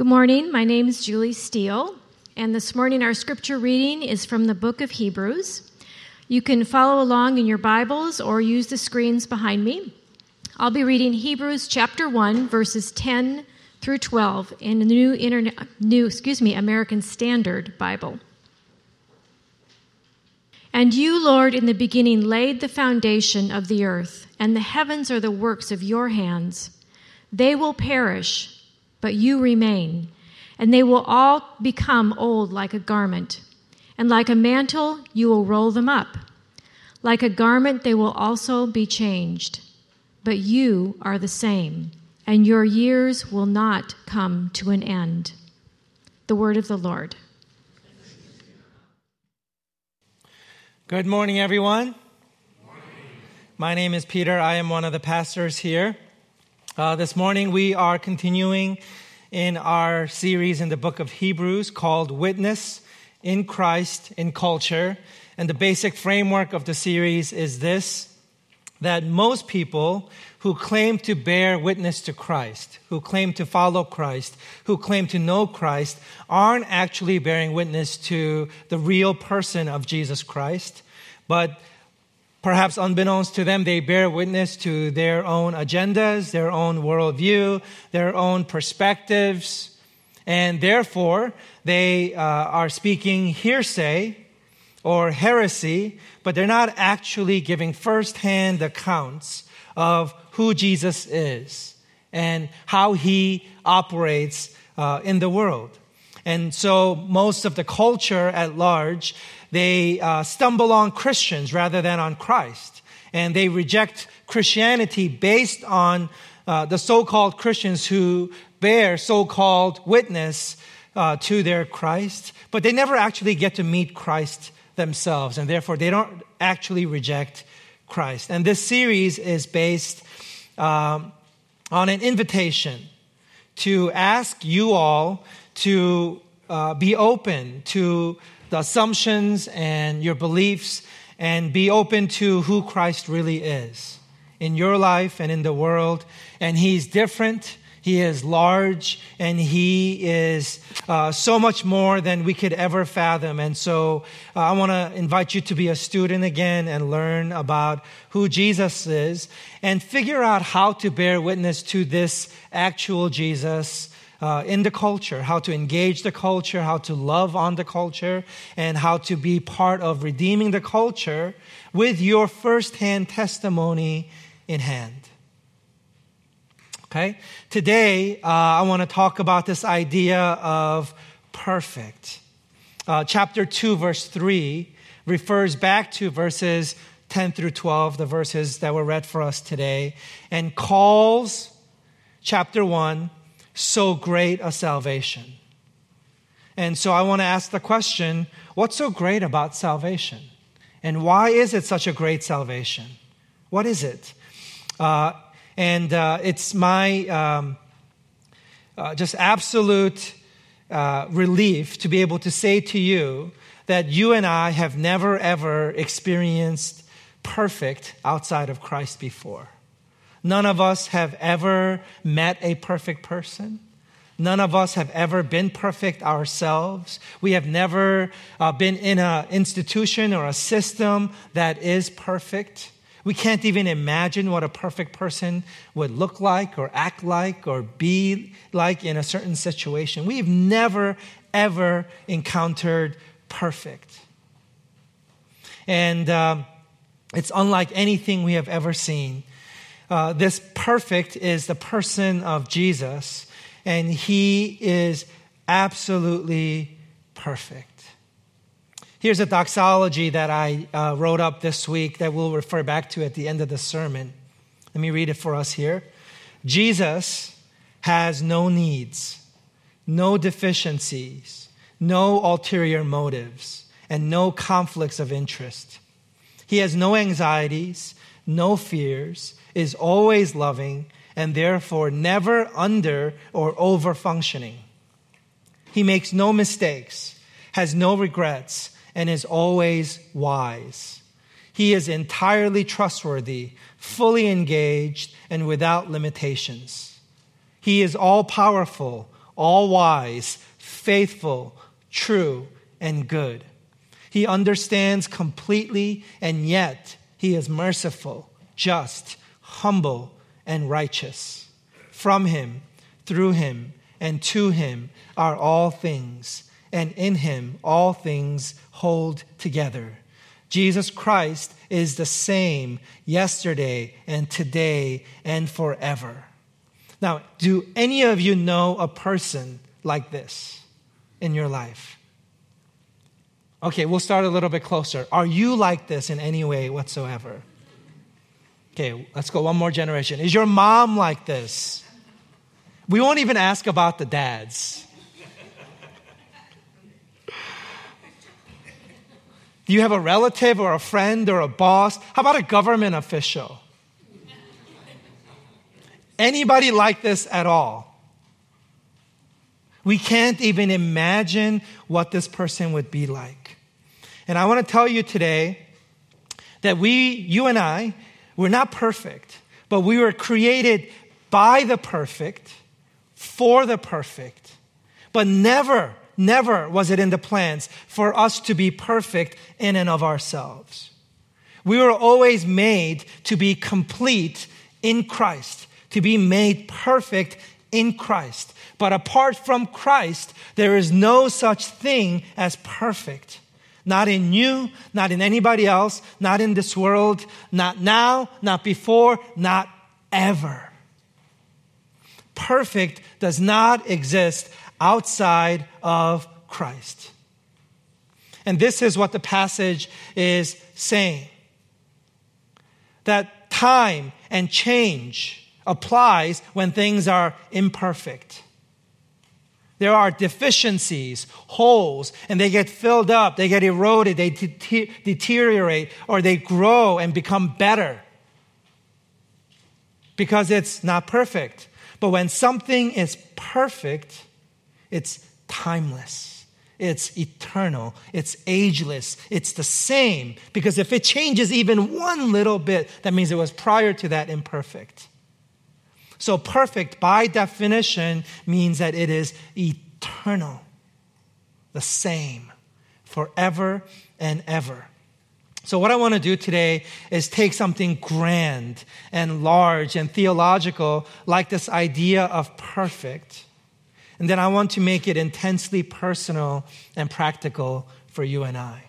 Good morning. My name is Julie Steele, and this morning our scripture reading is from the book of Hebrews. You can follow along in your Bibles or use the screens behind me. I'll be reading Hebrews chapter 1 verses 10 through 12 in the new internet new excuse me American Standard Bible. And you, Lord, in the beginning laid the foundation of the earth, and the heavens are the works of your hands. They will perish, but you remain, and they will all become old like a garment. And like a mantle, you will roll them up. Like a garment, they will also be changed. But you are the same, and your years will not come to an end. The word of the Lord. Good morning, everyone. My name is Peter. I am one of the pastors here. Uh, this morning, we are continuing in our series in the book of Hebrews called Witness in Christ in Culture. And the basic framework of the series is this that most people who claim to bear witness to Christ, who claim to follow Christ, who claim to know Christ, aren't actually bearing witness to the real person of Jesus Christ, but perhaps unbeknownst to them, they bear witness to their own agendas, their own worldview, their own perspectives, and therefore they uh, are speaking hearsay or heresy, but they're not actually giving firsthand accounts of who Jesus is and how he operates uh, in the world. And so most of the culture at large, they uh, stumble on Christians rather than on Christ. And they reject Christianity based on uh, the so-called Christians who bear so-called witness uh, to their Christ, but they never actually get to meet Christ themselves, and therefore they don't actually reject Christ. And this series is based um, on an invitation to ask you all to uh, be open to the assumptions and your beliefs and be open to who Christ really is in your life and in the world. And He's different. He is large and he is uh, so much more than we could ever fathom. And so uh, I want to invite you to be a student again and learn about who Jesus is and figure out how to bear witness to this actual Jesus. Uh, in the culture, how to engage the culture, how to love on the culture, and how to be part of redeeming the culture with your firsthand testimony in hand. Okay? Today, uh, I want to talk about this idea of perfect. Uh, chapter 2, verse 3 refers back to verses 10 through 12, the verses that were read for us today, and calls chapter 1 so great a salvation. And so I want to ask the question what's so great about salvation? And why is it such a great salvation? What is it? Uh, and uh, it's my um, uh, just absolute uh, relief to be able to say to you that you and I have never ever experienced perfect outside of Christ before. None of us have ever met a perfect person. None of us have ever been perfect ourselves. We have never uh, been in an institution or a system that is perfect. We can't even imagine what a perfect person would look like or act like or be like in a certain situation. We've never, ever encountered perfect. And um, it's unlike anything we have ever seen. Uh, this perfect is the person of Jesus, and he is absolutely perfect. Here's a doxology that I uh, wrote up this week that we'll refer back to at the end of the sermon. Let me read it for us here. Jesus has no needs, no deficiencies, no ulterior motives, and no conflicts of interest. He has no anxieties, no fears, is always loving, and therefore never under or over functioning. He makes no mistakes, has no regrets, and is always wise. He is entirely trustworthy, fully engaged, and without limitations. He is all powerful, all wise, faithful, true, and good. He understands completely, and yet he is merciful, just, humble, and righteous. From him, through him, and to him are all things, and in him all things hold together. Jesus Christ is the same yesterday and today and forever. Now, do any of you know a person like this in your life? Okay, we'll start a little bit closer. Are you like this in any way whatsoever? Okay, let's go one more generation. Is your mom like this? We won't even ask about the dads. Do you have a relative or a friend or a boss? How about a government official? Anybody like this at all? We can't even imagine what this person would be like. And I want to tell you today that we, you and I, we're not perfect, but we were created by the perfect, for the perfect, but never Never was it in the plans for us to be perfect in and of ourselves. We were always made to be complete in Christ, to be made perfect in Christ. But apart from Christ, there is no such thing as perfect. Not in you, not in anybody else, not in this world, not now, not before, not ever. Perfect does not exist outside of Christ. And this is what the passage is saying that time and change applies when things are imperfect. There are deficiencies, holes, and they get filled up, they get eroded, they de- deteriorate, or they grow and become better because it's not perfect. But when something is perfect, it's timeless. It's eternal. It's ageless. It's the same. Because if it changes even one little bit, that means it was prior to that imperfect. So, perfect by definition means that it is eternal, the same, forever and ever. So, what I want to do today is take something grand and large and theological, like this idea of perfect and then I want to make it intensely personal and practical for you and I.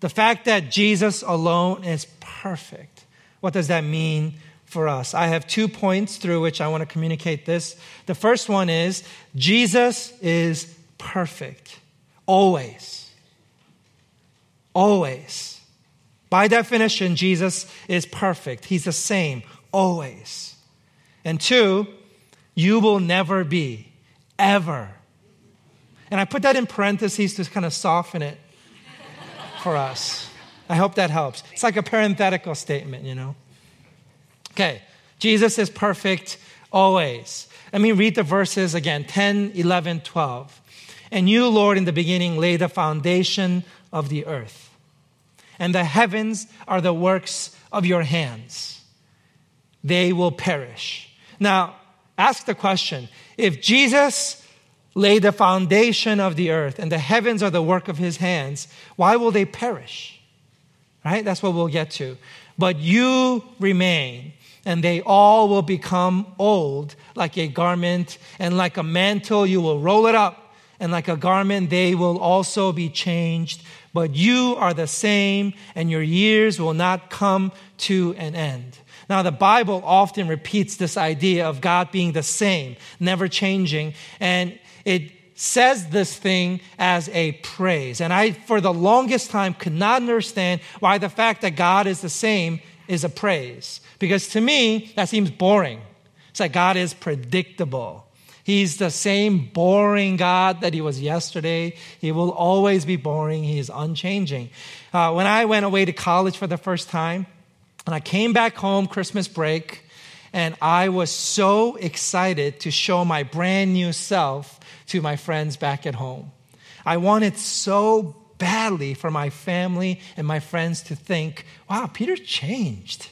The fact that Jesus alone is perfect. What does that mean for us? I have two points through which I want to communicate this. The first one is Jesus is perfect. Always. Always. By definition, Jesus is perfect. He's the same, always. And two, you will never be ever. And I put that in parentheses to kind of soften it for us. I hope that helps. It's like a parenthetical statement, you know. Okay, Jesus is perfect always. Let me read the verses again 10, 11, 12. And you, Lord, in the beginning laid the foundation of the earth, and the heavens are the works of your hands. They will perish. Now, ask the question if Jesus laid the foundation of the earth and the heavens are the work of his hands, why will they perish? Right? That's what we'll get to. But you remain, and they all will become old like a garment, and like a mantle, you will roll it up, and like a garment, they will also be changed. But you are the same, and your years will not come to an end. Now, the Bible often repeats this idea of God being the same, never changing, and it says this thing as a praise. And I, for the longest time, could not understand why the fact that God is the same is a praise. Because to me, that seems boring. It's like God is predictable. He's the same boring God that he was yesterday. He will always be boring. He is unchanging. Uh, when I went away to college for the first time, and I came back home Christmas break, and I was so excited to show my brand new self to my friends back at home. I wanted so badly for my family and my friends to think, wow, Peter changed.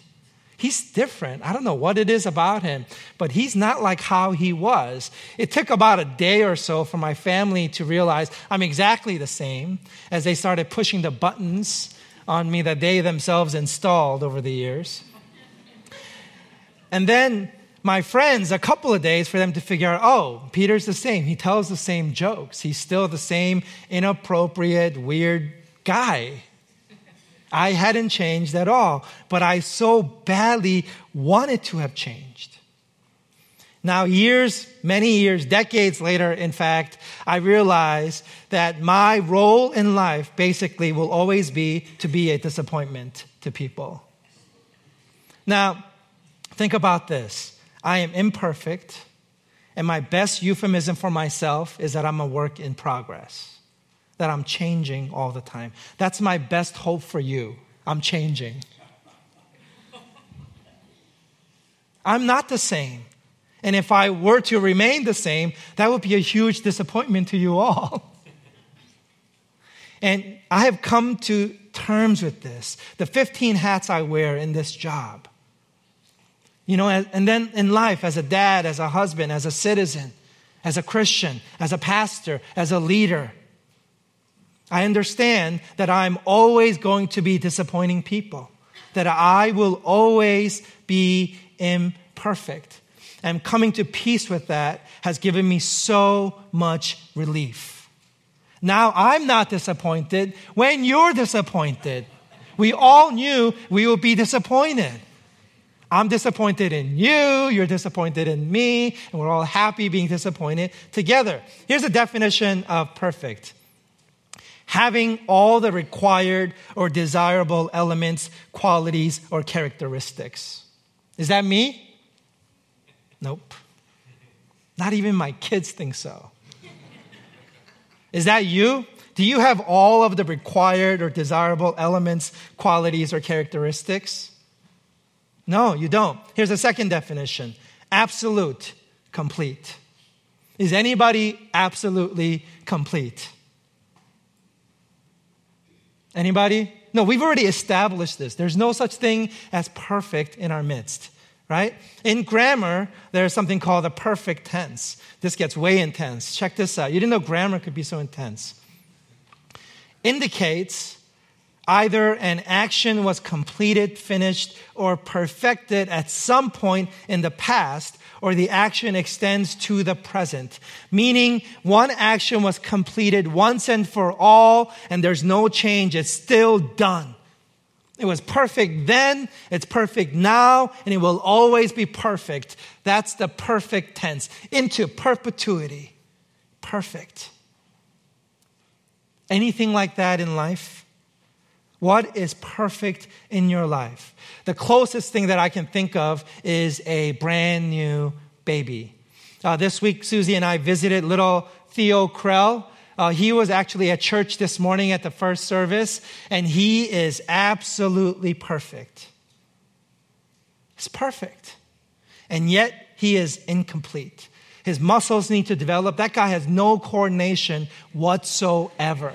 He's different. I don't know what it is about him, but he's not like how he was. It took about a day or so for my family to realize I'm exactly the same as they started pushing the buttons on me that they themselves installed over the years. And then my friends, a couple of days for them to figure out, oh, Peter's the same. He tells the same jokes. He's still the same inappropriate, weird guy. I hadn't changed at all, but I so badly wanted to have changed. Now, years, many years, decades later, in fact, I realize that my role in life basically will always be to be a disappointment to people. Now, think about this I am imperfect, and my best euphemism for myself is that I'm a work in progress that I'm changing all the time. That's my best hope for you. I'm changing. I'm not the same. And if I were to remain the same, that would be a huge disappointment to you all. and I have come to terms with this. The 15 hats I wear in this job. You know, and then in life, as a dad, as a husband, as a citizen, as a Christian, as a pastor, as a leader, I understand that I'm always going to be disappointing people, that I will always be imperfect. And coming to peace with that has given me so much relief. Now I'm not disappointed when you're disappointed. We all knew we would be disappointed. I'm disappointed in you, you're disappointed in me, and we're all happy being disappointed together. Here's a definition of perfect having all the required or desirable elements, qualities, or characteristics. Is that me? Nope. Not even my kids think so. Is that you? Do you have all of the required or desirable elements, qualities, or characteristics? No, you don't. Here's a second definition absolute, complete. Is anybody absolutely complete? Anybody? No, we've already established this. There's no such thing as perfect in our midst, right? In grammar, there's something called a perfect tense. This gets way intense. Check this out. You didn't know grammar could be so intense. Indicates either an action was completed, finished, or perfected at some point in the past or the action extends to the present, meaning one action was completed once and for all, and there's no change. It's still done. It was perfect then, it's perfect now, and it will always be perfect. That's the perfect tense, into perpetuity. Perfect. Anything like that in life? What is perfect in your life? The closest thing that I can think of is a brand new baby. Uh, this week, Susie and I visited little Theo Krell. Uh, he was actually at church this morning at the first service, and he is absolutely perfect. He's perfect. And yet, he is incomplete. His muscles need to develop. That guy has no coordination whatsoever.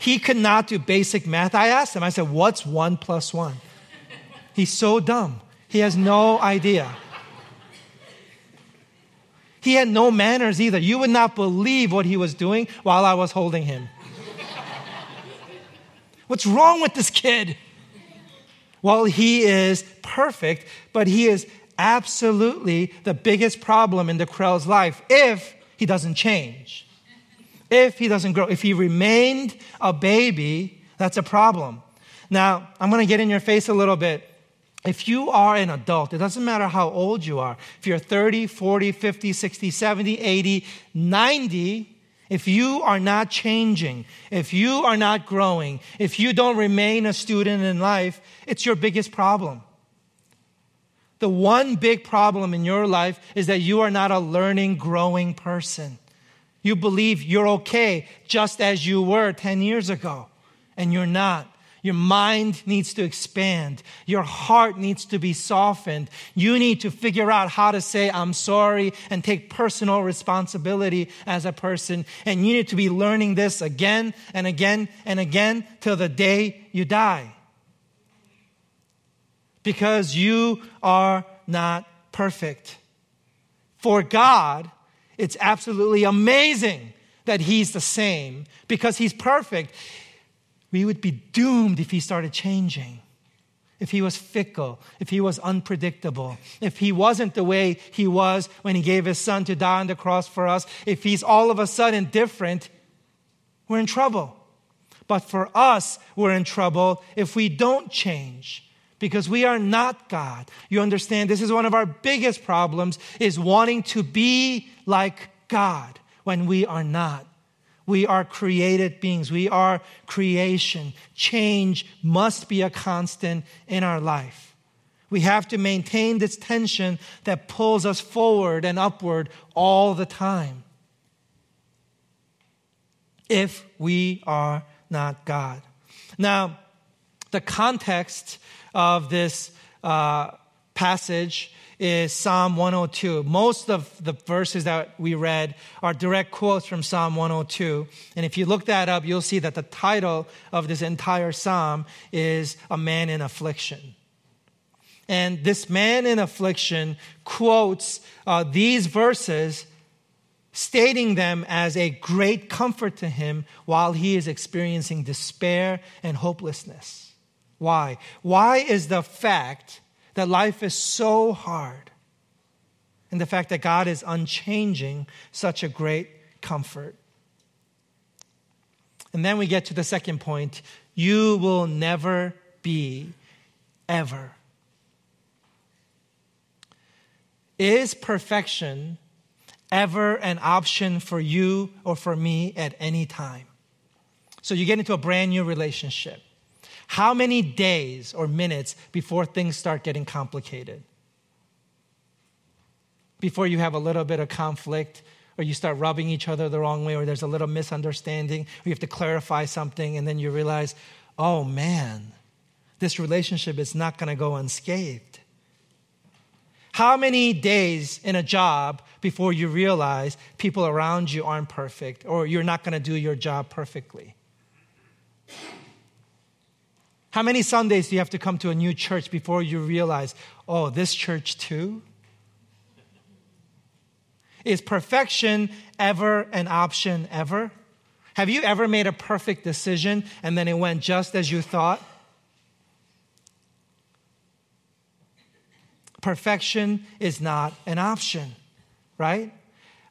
He could not do basic math. I asked him, I said, What's one plus one? He's so dumb. He has no idea. He had no manners either. You would not believe what he was doing while I was holding him. What's wrong with this kid? Well, he is perfect, but he is absolutely the biggest problem in the Krell's life if he doesn't change if he doesn't grow. If he remained a baby, that's a problem. Now, I'm going to get in your face a little bit. If you are an adult, it doesn't matter how old you are, if you're 30, 40, 50, 60, 70, 80, 90, if you are not changing, if you are not growing, if you don't remain a student in life, it's your biggest problem. The one big problem in your life is that you are not a learning, growing person. You believe you're okay just as you were 10 years ago, and you're not. Your mind needs to expand. Your heart needs to be softened. You need to figure out how to say, I'm sorry, and take personal responsibility as a person. And you need to be learning this again and again and again till the day you die. because you are not perfect. For God, it's absolutely amazing that He's the same. Because He's perfect. We would be doomed if He started changing, if He was fickle, if He was unpredictable, if He wasn't the way He was when He gave His Son to die on the cross for us, if He's all of a sudden different, we're in trouble. But for us, we're in trouble if we don't change because we are not God. You understand this is one of our biggest problems is wanting to be like God when we are not. We are created beings. We are creation. Change must be a constant in our life. We have to maintain this tension that pulls us forward and upward all the time. If we are not God. Now, the context of this uh, passage is Psalm 102. Most of the verses that we read are direct quotes from Psalm 102. And if you look that up, you'll see that the title of this entire psalm is A Man in Affliction. And this man in affliction quotes uh, these verses stating them as a great comfort to him while he is experiencing despair and hopelessness. Why? Why is the fact that life is so hard and the fact that God is unchanging such a great comfort? And then we get to the second point you will never be ever. Is perfection ever an option for you or for me at any time. So you get into a brand new relationship. How many days or minutes before things start getting complicated? Before you have a little bit of conflict, or you start rubbing each other the wrong way, or there's a little misunderstanding, or you have to clarify something, and then you realize, oh man, this relationship is not to go unscathed. How many days in a job before you realize people around you aren't perfect or you're not going to do your job perfectly? How many Sundays do you have to come to a new church before you realize, oh, this church too? Is perfection ever an option ever? Have you ever made a perfect decision and then it went just as you thought? perfection is not an option, right?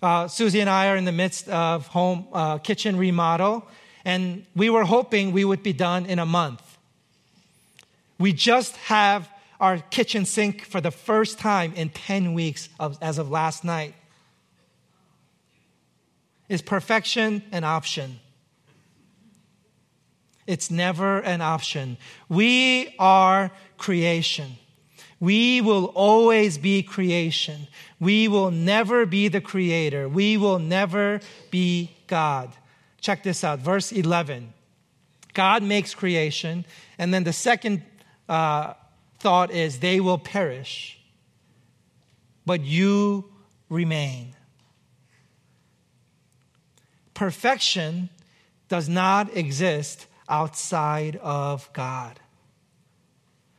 Uh, Susie and I are in the midst of home uh, kitchen remodel, and we were hoping we would be done in a month. We just have our kitchen sink for the first time in 10 weeks of, as of last night. Is perfection an option? It's never an option. We are creation. We will always be creation. We will never be the creator. We will never be God. Check this out, verse 11. God makes creation, and then the second uh, thought is they will perish, but you remain. Perfection does not exist outside of God.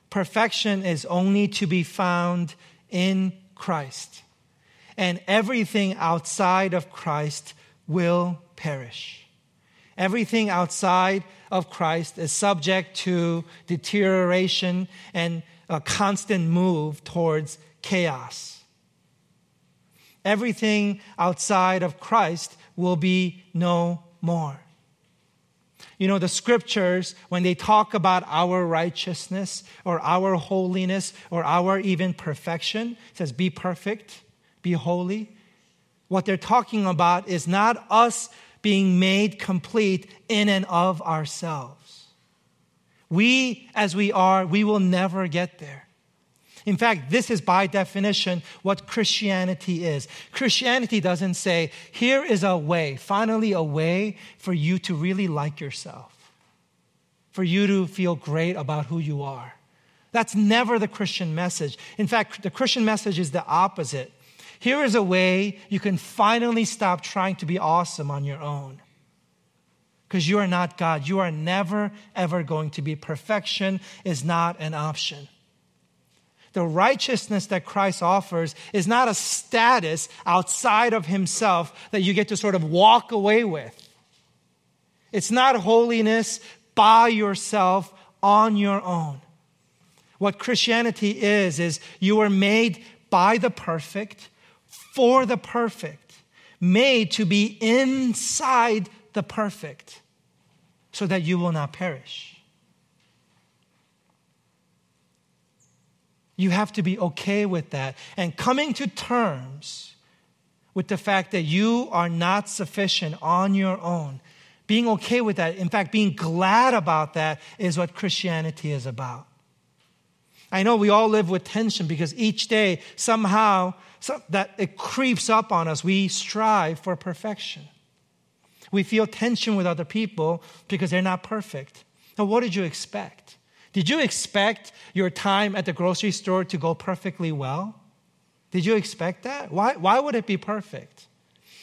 Perfection is only to be found in Christ. And everything outside of Christ will perish. Everything outside of Christ is subject to deterioration and a constant move towards chaos. Everything outside of Christ will be no more. You know, the scriptures, when they talk about our righteousness or our holiness or our even perfection, says, be perfect, be holy. What they're talking about is not us being made complete in and of ourselves. We, as we are, we will never get there. In fact, this is by definition what Christianity is. Christianity doesn't say, here is a way, finally, a way for you to really like yourself, for you to feel great about who you are. That's never the Christian message. In fact, the Christian message is the opposite. Here is a way you can finally stop trying to be awesome on your own. Because you are not God. You are never, ever going to be. Perfection is not an option. The righteousness that Christ offers is not a status outside of himself that you get to sort of walk away with. It's not holiness by yourself on your own. What Christianity is, is you are made by the perfect, for the perfect, made to be inside the perfect, so that you will not perish. You have to be okay with that and coming to terms with the fact that you are not sufficient on your own. Being okay with that, in fact, being glad about that is what Christianity is about. I know we all live with tension because each day somehow so that it creeps up on us. We strive for perfection. We feel tension with other people because they're not perfect. Now, what did you expect? Did you expect your time at the grocery store to go perfectly well? Did you expect that? Why, why would it be perfect?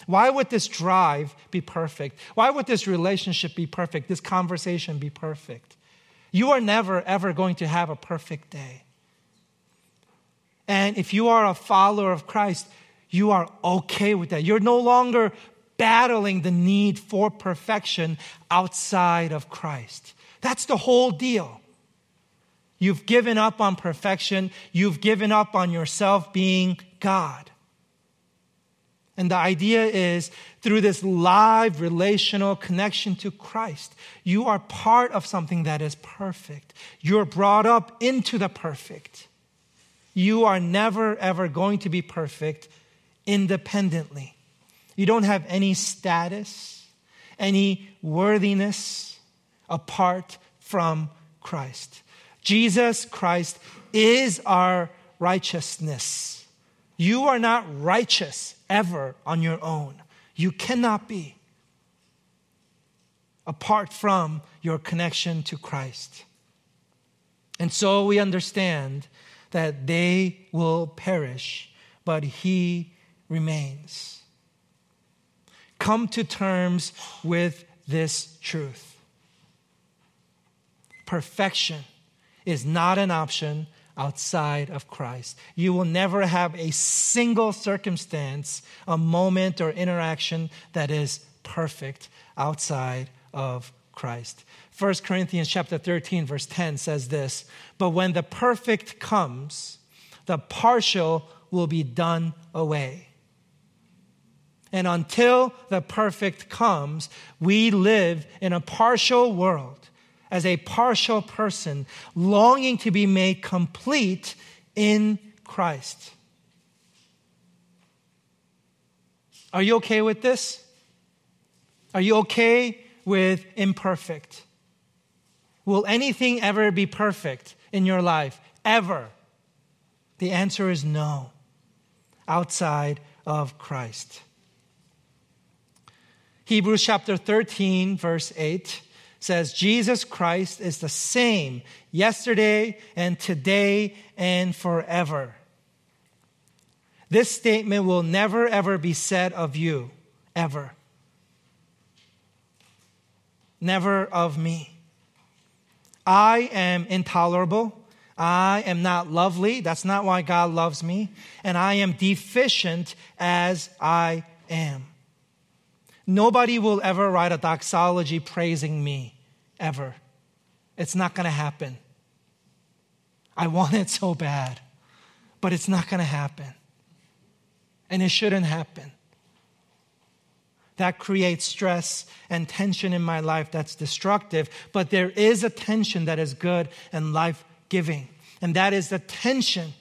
Why would this drive be perfect? Why would this relationship be perfect? This conversation be perfect? You are never, ever going to have a perfect day. And if you are a follower of Christ, you are okay with that. You're no longer battling the need for perfection outside of Christ. That's the whole deal. You've given up on perfection. You've given up on yourself being God. And the idea is through this live relational connection to Christ, you are part of something that is perfect. You're brought up into the perfect. You are never, ever going to be perfect independently. You don't have any status, any worthiness apart from Christ. Jesus Christ is our righteousness. You are not righteous ever on your own. You cannot be apart from your connection to Christ. And so we understand that they will perish, but He remains. Come to terms with this truth perfection is not an option outside of Christ. You will never have a single circumstance, a moment, or interaction that is perfect outside of Christ. 1 Corinthians chapter 13 verse 10 says this, "But when the perfect comes, the partial will be done away." And until the perfect comes, we live in a partial world as a partial person, longing to be made complete in Christ. Are you okay with this? Are you okay with imperfect? Will anything ever be perfect in your life? Ever? The answer is no, outside of Christ. Hebrews chapter 13, verse 8 says Jesus Christ is the same yesterday and today and forever. This statement will never ever be said of you, ever. Never of me. I am intolerable. I am not lovely. That's not why God loves me. And I am deficient as I am. Nobody will ever write a doxology praising me, ever. It's not going to happen. I want it so bad, but it's not going to happen. And it shouldn't happen. That creates stress and tension in my life that's destructive, but there is a tension that is good and life giving. And that is the tension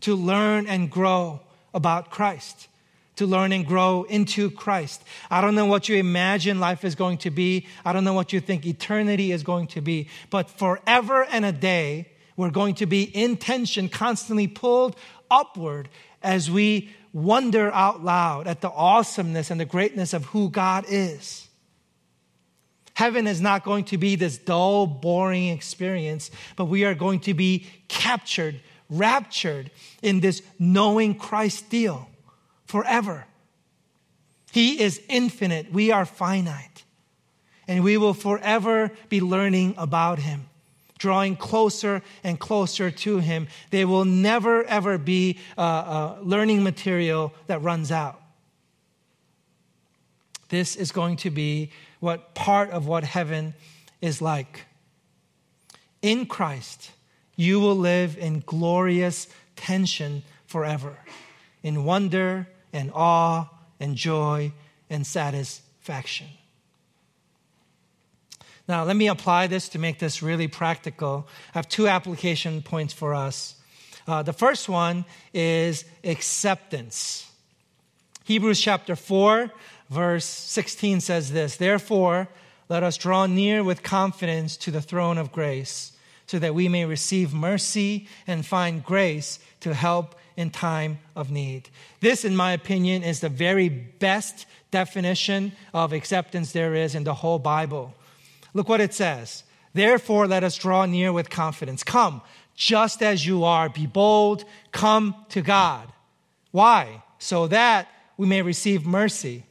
to learn and grow about Christ to learn and grow into Christ. I don't know what you imagine life is going to be. I don't know what you think eternity is going to be. But forever and a day, we're going to be in tension, constantly pulled upward as we wonder out loud at the awesomeness and the greatness of who God is. Heaven is not going to be this dull, boring experience, but we are going to be captured, raptured in this knowing Christ deal forever. He is infinite. We are finite. And we will forever be learning about him, drawing closer and closer to Him. They will never, ever be a, a learning material that runs out. This is going to be what part of what heaven is like. In Christ, you will live in glorious tension forever, in wonder and awe and joy and satisfaction. Now, let me apply this to make this really practical. I have two application points for us. Uh, the first one is acceptance. Hebrews chapter 4, verse 16 says this Therefore, let us draw near with confidence to the throne of grace, so that we may receive mercy and find grace to help in time of need. This, in my opinion, is the very best definition of acceptance there is in the whole Bible. Look what it says. Therefore, let us draw near with confidence. Come, just as you are. Be bold. Come to God. Why? So that we may receive mercy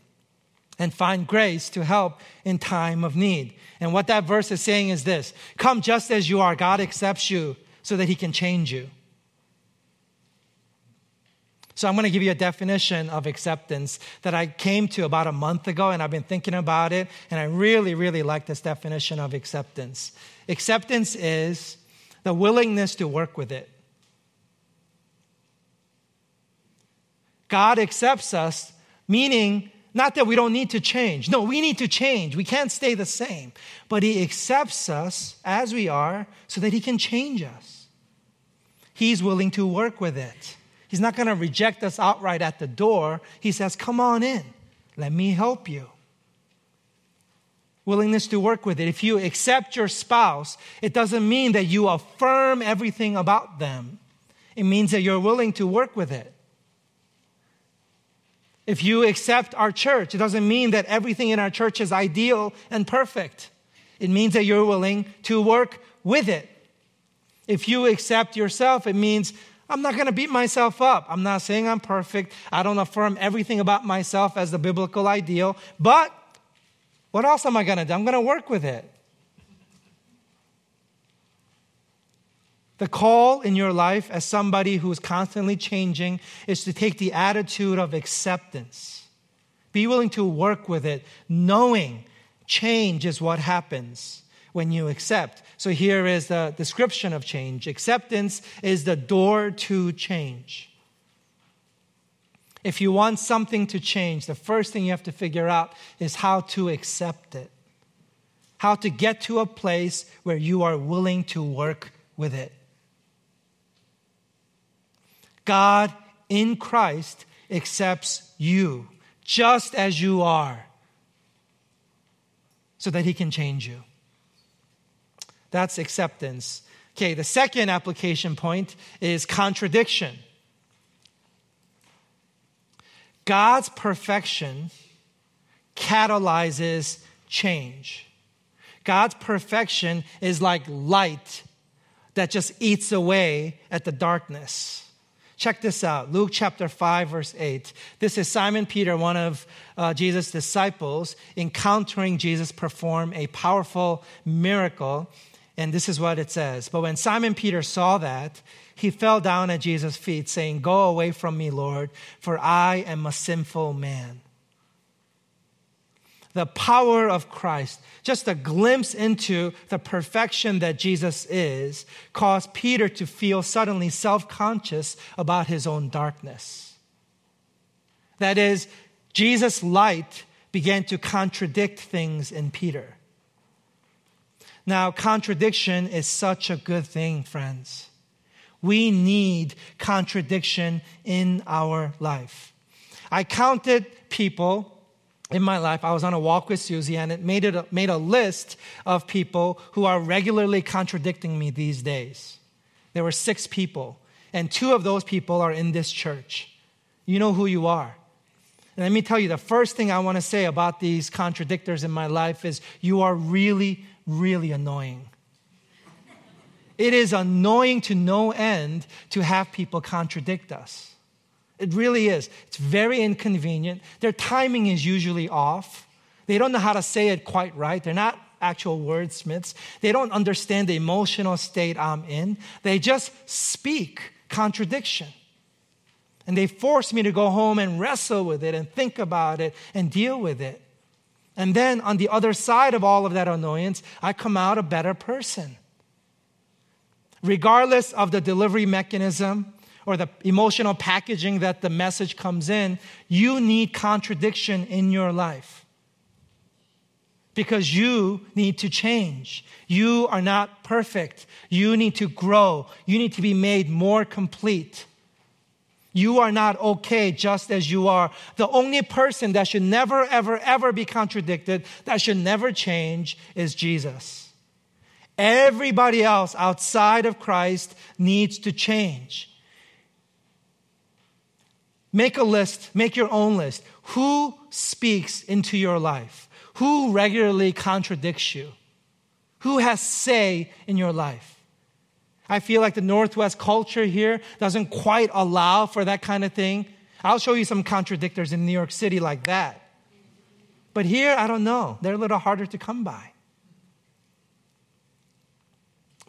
and find grace to help in time of need. And what that verse is saying is this Come just as you are. God accepts you so that he can change you. So I'm going to give you a definition of acceptance that I came to about a month ago, and I've been thinking about it, and I really, really like this definition of acceptance. Acceptance is the willingness to work with it. God accepts us, meaning not that we don't need to change. No, we need to change. We can't stay the same. But He accepts us as we are so that He can change us. He's willing to work with it. He's not going to reject us outright at the door. He says, Come on in. Let me help you. Willingness to work with it. If you accept your spouse, it doesn't mean that you affirm everything about them, it means that you're willing to work with it. If you accept our church, it doesn't mean that everything in our church is ideal and perfect. It means that you're willing to work with it. If you accept yourself, it means I'm not going to beat myself up. I'm not saying I'm perfect. I don't affirm everything about myself as the biblical ideal. But what else am I going to do? I'm going to work with it. The call in your life as somebody who's constantly changing is to take the attitude of acceptance. Be willing to work with it, knowing change is what happens when you accept. So here is the description of change acceptance is the door to change. If you want something to change, the first thing you have to figure out is how to accept it, how to get to a place where you are willing to work with it. God in Christ accepts you just as you are so that he can change you. That's acceptance. Okay, the second application point is contradiction. God's perfection catalyzes change. God's perfection is like light that just eats away at the darkness. Check this out Luke chapter 5, verse 8. This is Simon Peter, one of uh, Jesus' disciples, encountering Jesus perform a powerful miracle and this is what it says. But when Simon Peter saw that, he fell down at Jesus' feet, saying, Go away from me, Lord, for I am a sinful man. The power of Christ, just a glimpse into the perfection that Jesus is, caused Peter to feel suddenly self conscious about his own darkness. That is, Jesus' light began to contradict things in Peter. Now, contradiction is such a good thing, friends. We need contradiction in our life. I counted people in my life. I was on a walk with Susie, and it made, it made a list of people who are regularly contradicting me these days. There were six people, and two of those people are in this church. You know who you are. And let me tell you, the first thing I want to say about these contradictors in my life is you are really, really annoying. It is annoying to no end to have people contradict us. It really is. It's very inconvenient. Their timing is usually off. They don't know how to say it quite right. They're not actual wordsmiths. They don't understand the emotional state I'm in. They just speak contradiction. And they force me to go home and wrestle with it and think about it and deal with it. And then on the other side of all of that annoyance, I come out a better person. Regardless of the delivery mechanism or the emotional packaging that the message comes in, you need contradiction in your life. Because you need to change. You are not perfect. You need to grow. You need to be made more complete. You are not okay just as you are. The only person that should never, ever, ever be contradicted, that should never change, is Jesus. Everybody else outside of Christ needs to change. Make a list, make your own list. Who speaks into your life? Who regularly contradicts you? Who has say in your life? I feel like the Northwest culture here doesn't quite allow for that kind of thing. I'll show you some contradictors in New York City like that. But here, I don't know. They're a little harder to come by.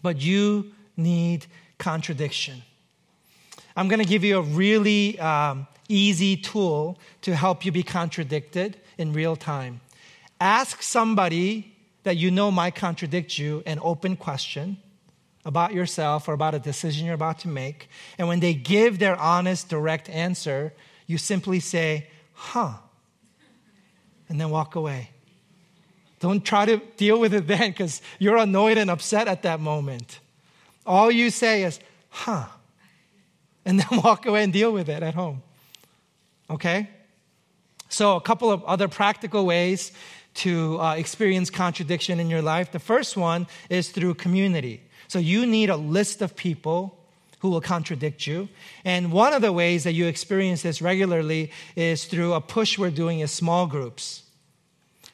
But you need contradiction. I'm going to give you a really um, easy tool to help you be contradicted in real time. Ask somebody that you know might contradict you an open question about yourself or about a decision you're about to make. And when they give their honest, direct answer, you simply say, huh, and then walk away. Don't try to deal with it then because you're annoyed and upset at that moment. All you say is, huh, and then walk away and deal with it at home. Okay? So, a couple of other practical ways to uh, experience contradiction in your life. The first one is through community. So you need a list of people who will contradict you. And one of the ways that you experience this regularly is through a push we're doing in small groups.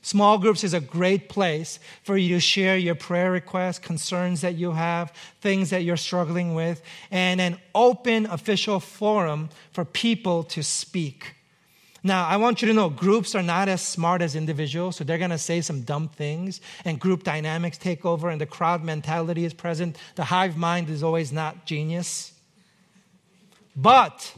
Small groups is a great place for you to share your prayer requests, concerns that you have, things that you're struggling with, and an open official forum for people to speak. Now, I want you to know groups are not as smart as individuals, so they're going to say some dumb things, and group dynamics take over, and the crowd mentality is present. The hive mind is always not genius. But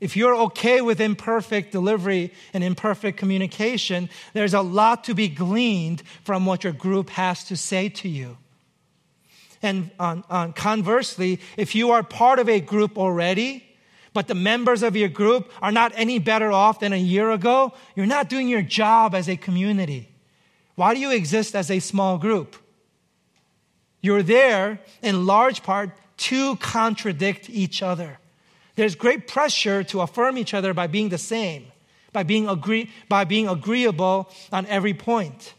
if you're okay with imperfect delivery and imperfect communication, there's a lot to be gleaned from what your group has to say to you. And on, on conversely, if you are part of a group already, but the members of your group are not any better off than a year ago, you're not doing your job as a community. Why do you exist as a small group? You're there in large part to contradict each other. There's great pressure to affirm each other by being the same, by being, agree- by being agreeable on every point.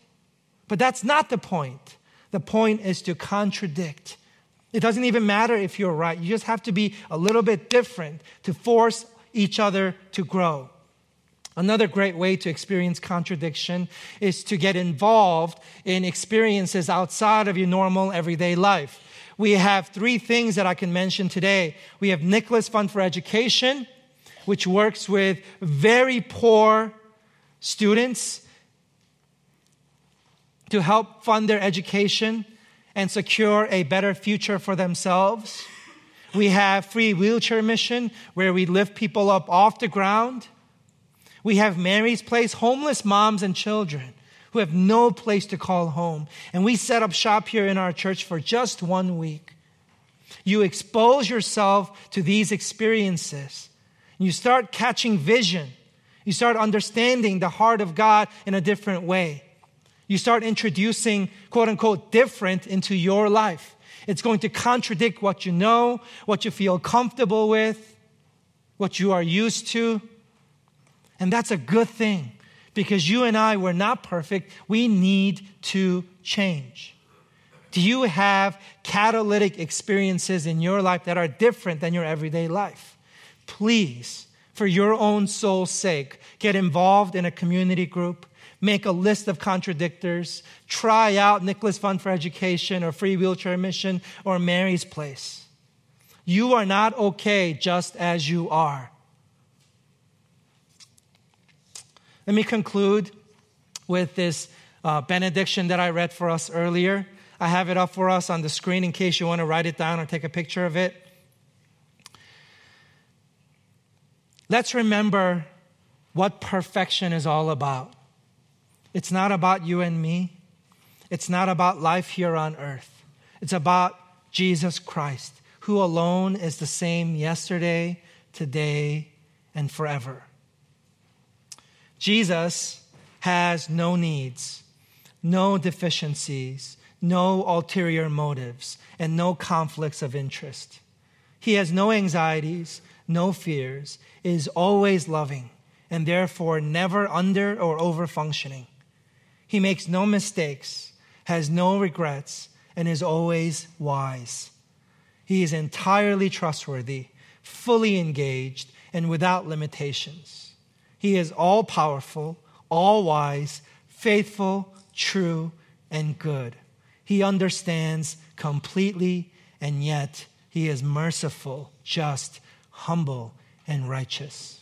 But that's not the point. The point is to contradict it doesn't even matter if you're right. You just have to be a little bit different to force each other to grow. Another great way to experience contradiction is to get involved in experiences outside of your normal everyday life. We have three things that I can mention today. We have Nicholas Fund for Education, which works with very poor students to help fund their education and secure a better future for themselves. We have free wheelchair mission where we lift people up off the ground. We have Mary's Place, homeless moms and children who have no place to call home. And we set up shop here in our church for just one week. You expose yourself to these experiences. You start catching vision. You start understanding the heart of God in a different way you start introducing quote unquote different into your life. It's going to contradict what you know, what you feel comfortable with, what you are used to. And that's a good thing because you and I were not perfect. We need to change. Do you have catalytic experiences in your life that are different than your everyday life? Please, for your own soul's sake, get involved in a community group make a list of contradictors, try out Nicholas Fund for Education or Free Wheelchair Mission or Mary's Place. You are not okay just as you are. Let me conclude with this uh, benediction that I read for us earlier. I have it up for us on the screen in case you want to write it down or take a picture of it. Let's remember what perfection is all about. It's not about you and me. It's not about life here on earth. It's about Jesus Christ, who alone is the same yesterday, today, and forever. Jesus has no needs, no deficiencies, no ulterior motives, and no conflicts of interest. He has no anxieties, no fears, is always loving, and therefore never under or over functioning. He makes no mistakes, has no regrets, and is always wise. He is entirely trustworthy, fully engaged, and without limitations. He is all powerful, all wise, faithful, true, and good. He understands completely, and yet he is merciful, just, humble, and righteous.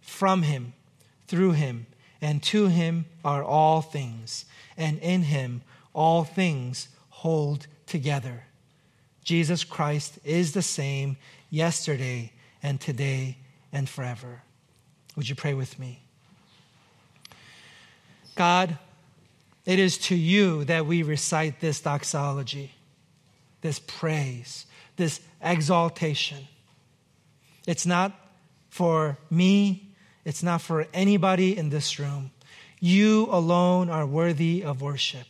From him, through him, and to him are all things, and in him all things hold together. Jesus Christ is the same yesterday and today and forever. Would you pray with me? God, it is to you that we recite this doxology, this praise, this exaltation. It's not for me, it's not for anybody in this room. You alone are worthy of worship.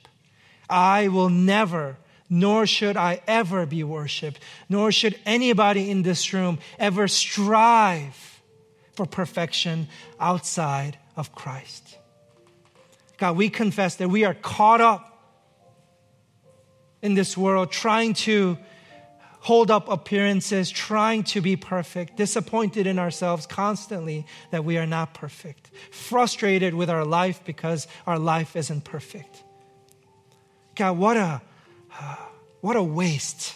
I will never, nor should I ever be worshiped, nor should anybody in this room ever strive for perfection outside of Christ. God, we confess that we are caught up in this world trying to hold up appearances, trying to be perfect, disappointed in ourselves constantly that we are not perfect, frustrated with our life because our life isn't perfect. God, what a, what a waste.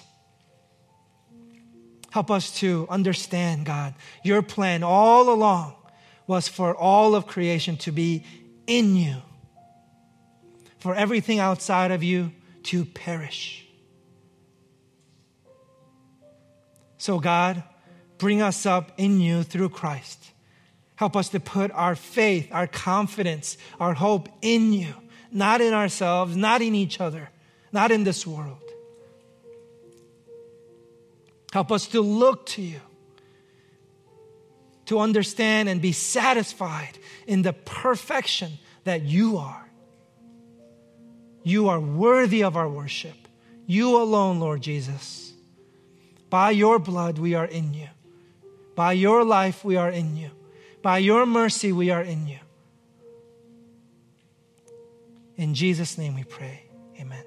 Help us to understand, God, your plan all along was for all of creation to be in you, for everything outside of you to perish. So, God, bring us up in you through Christ. Help us to put our faith, our confidence, our hope in you, not in ourselves, not in each other, not in this world. Help us to look to you, to understand and be satisfied in the perfection that you are. You are worthy of our worship. You alone, Lord Jesus. By your blood, we are in you. By your life, we are in you. By your mercy, we are in you. In Jesus' name we pray. Amen.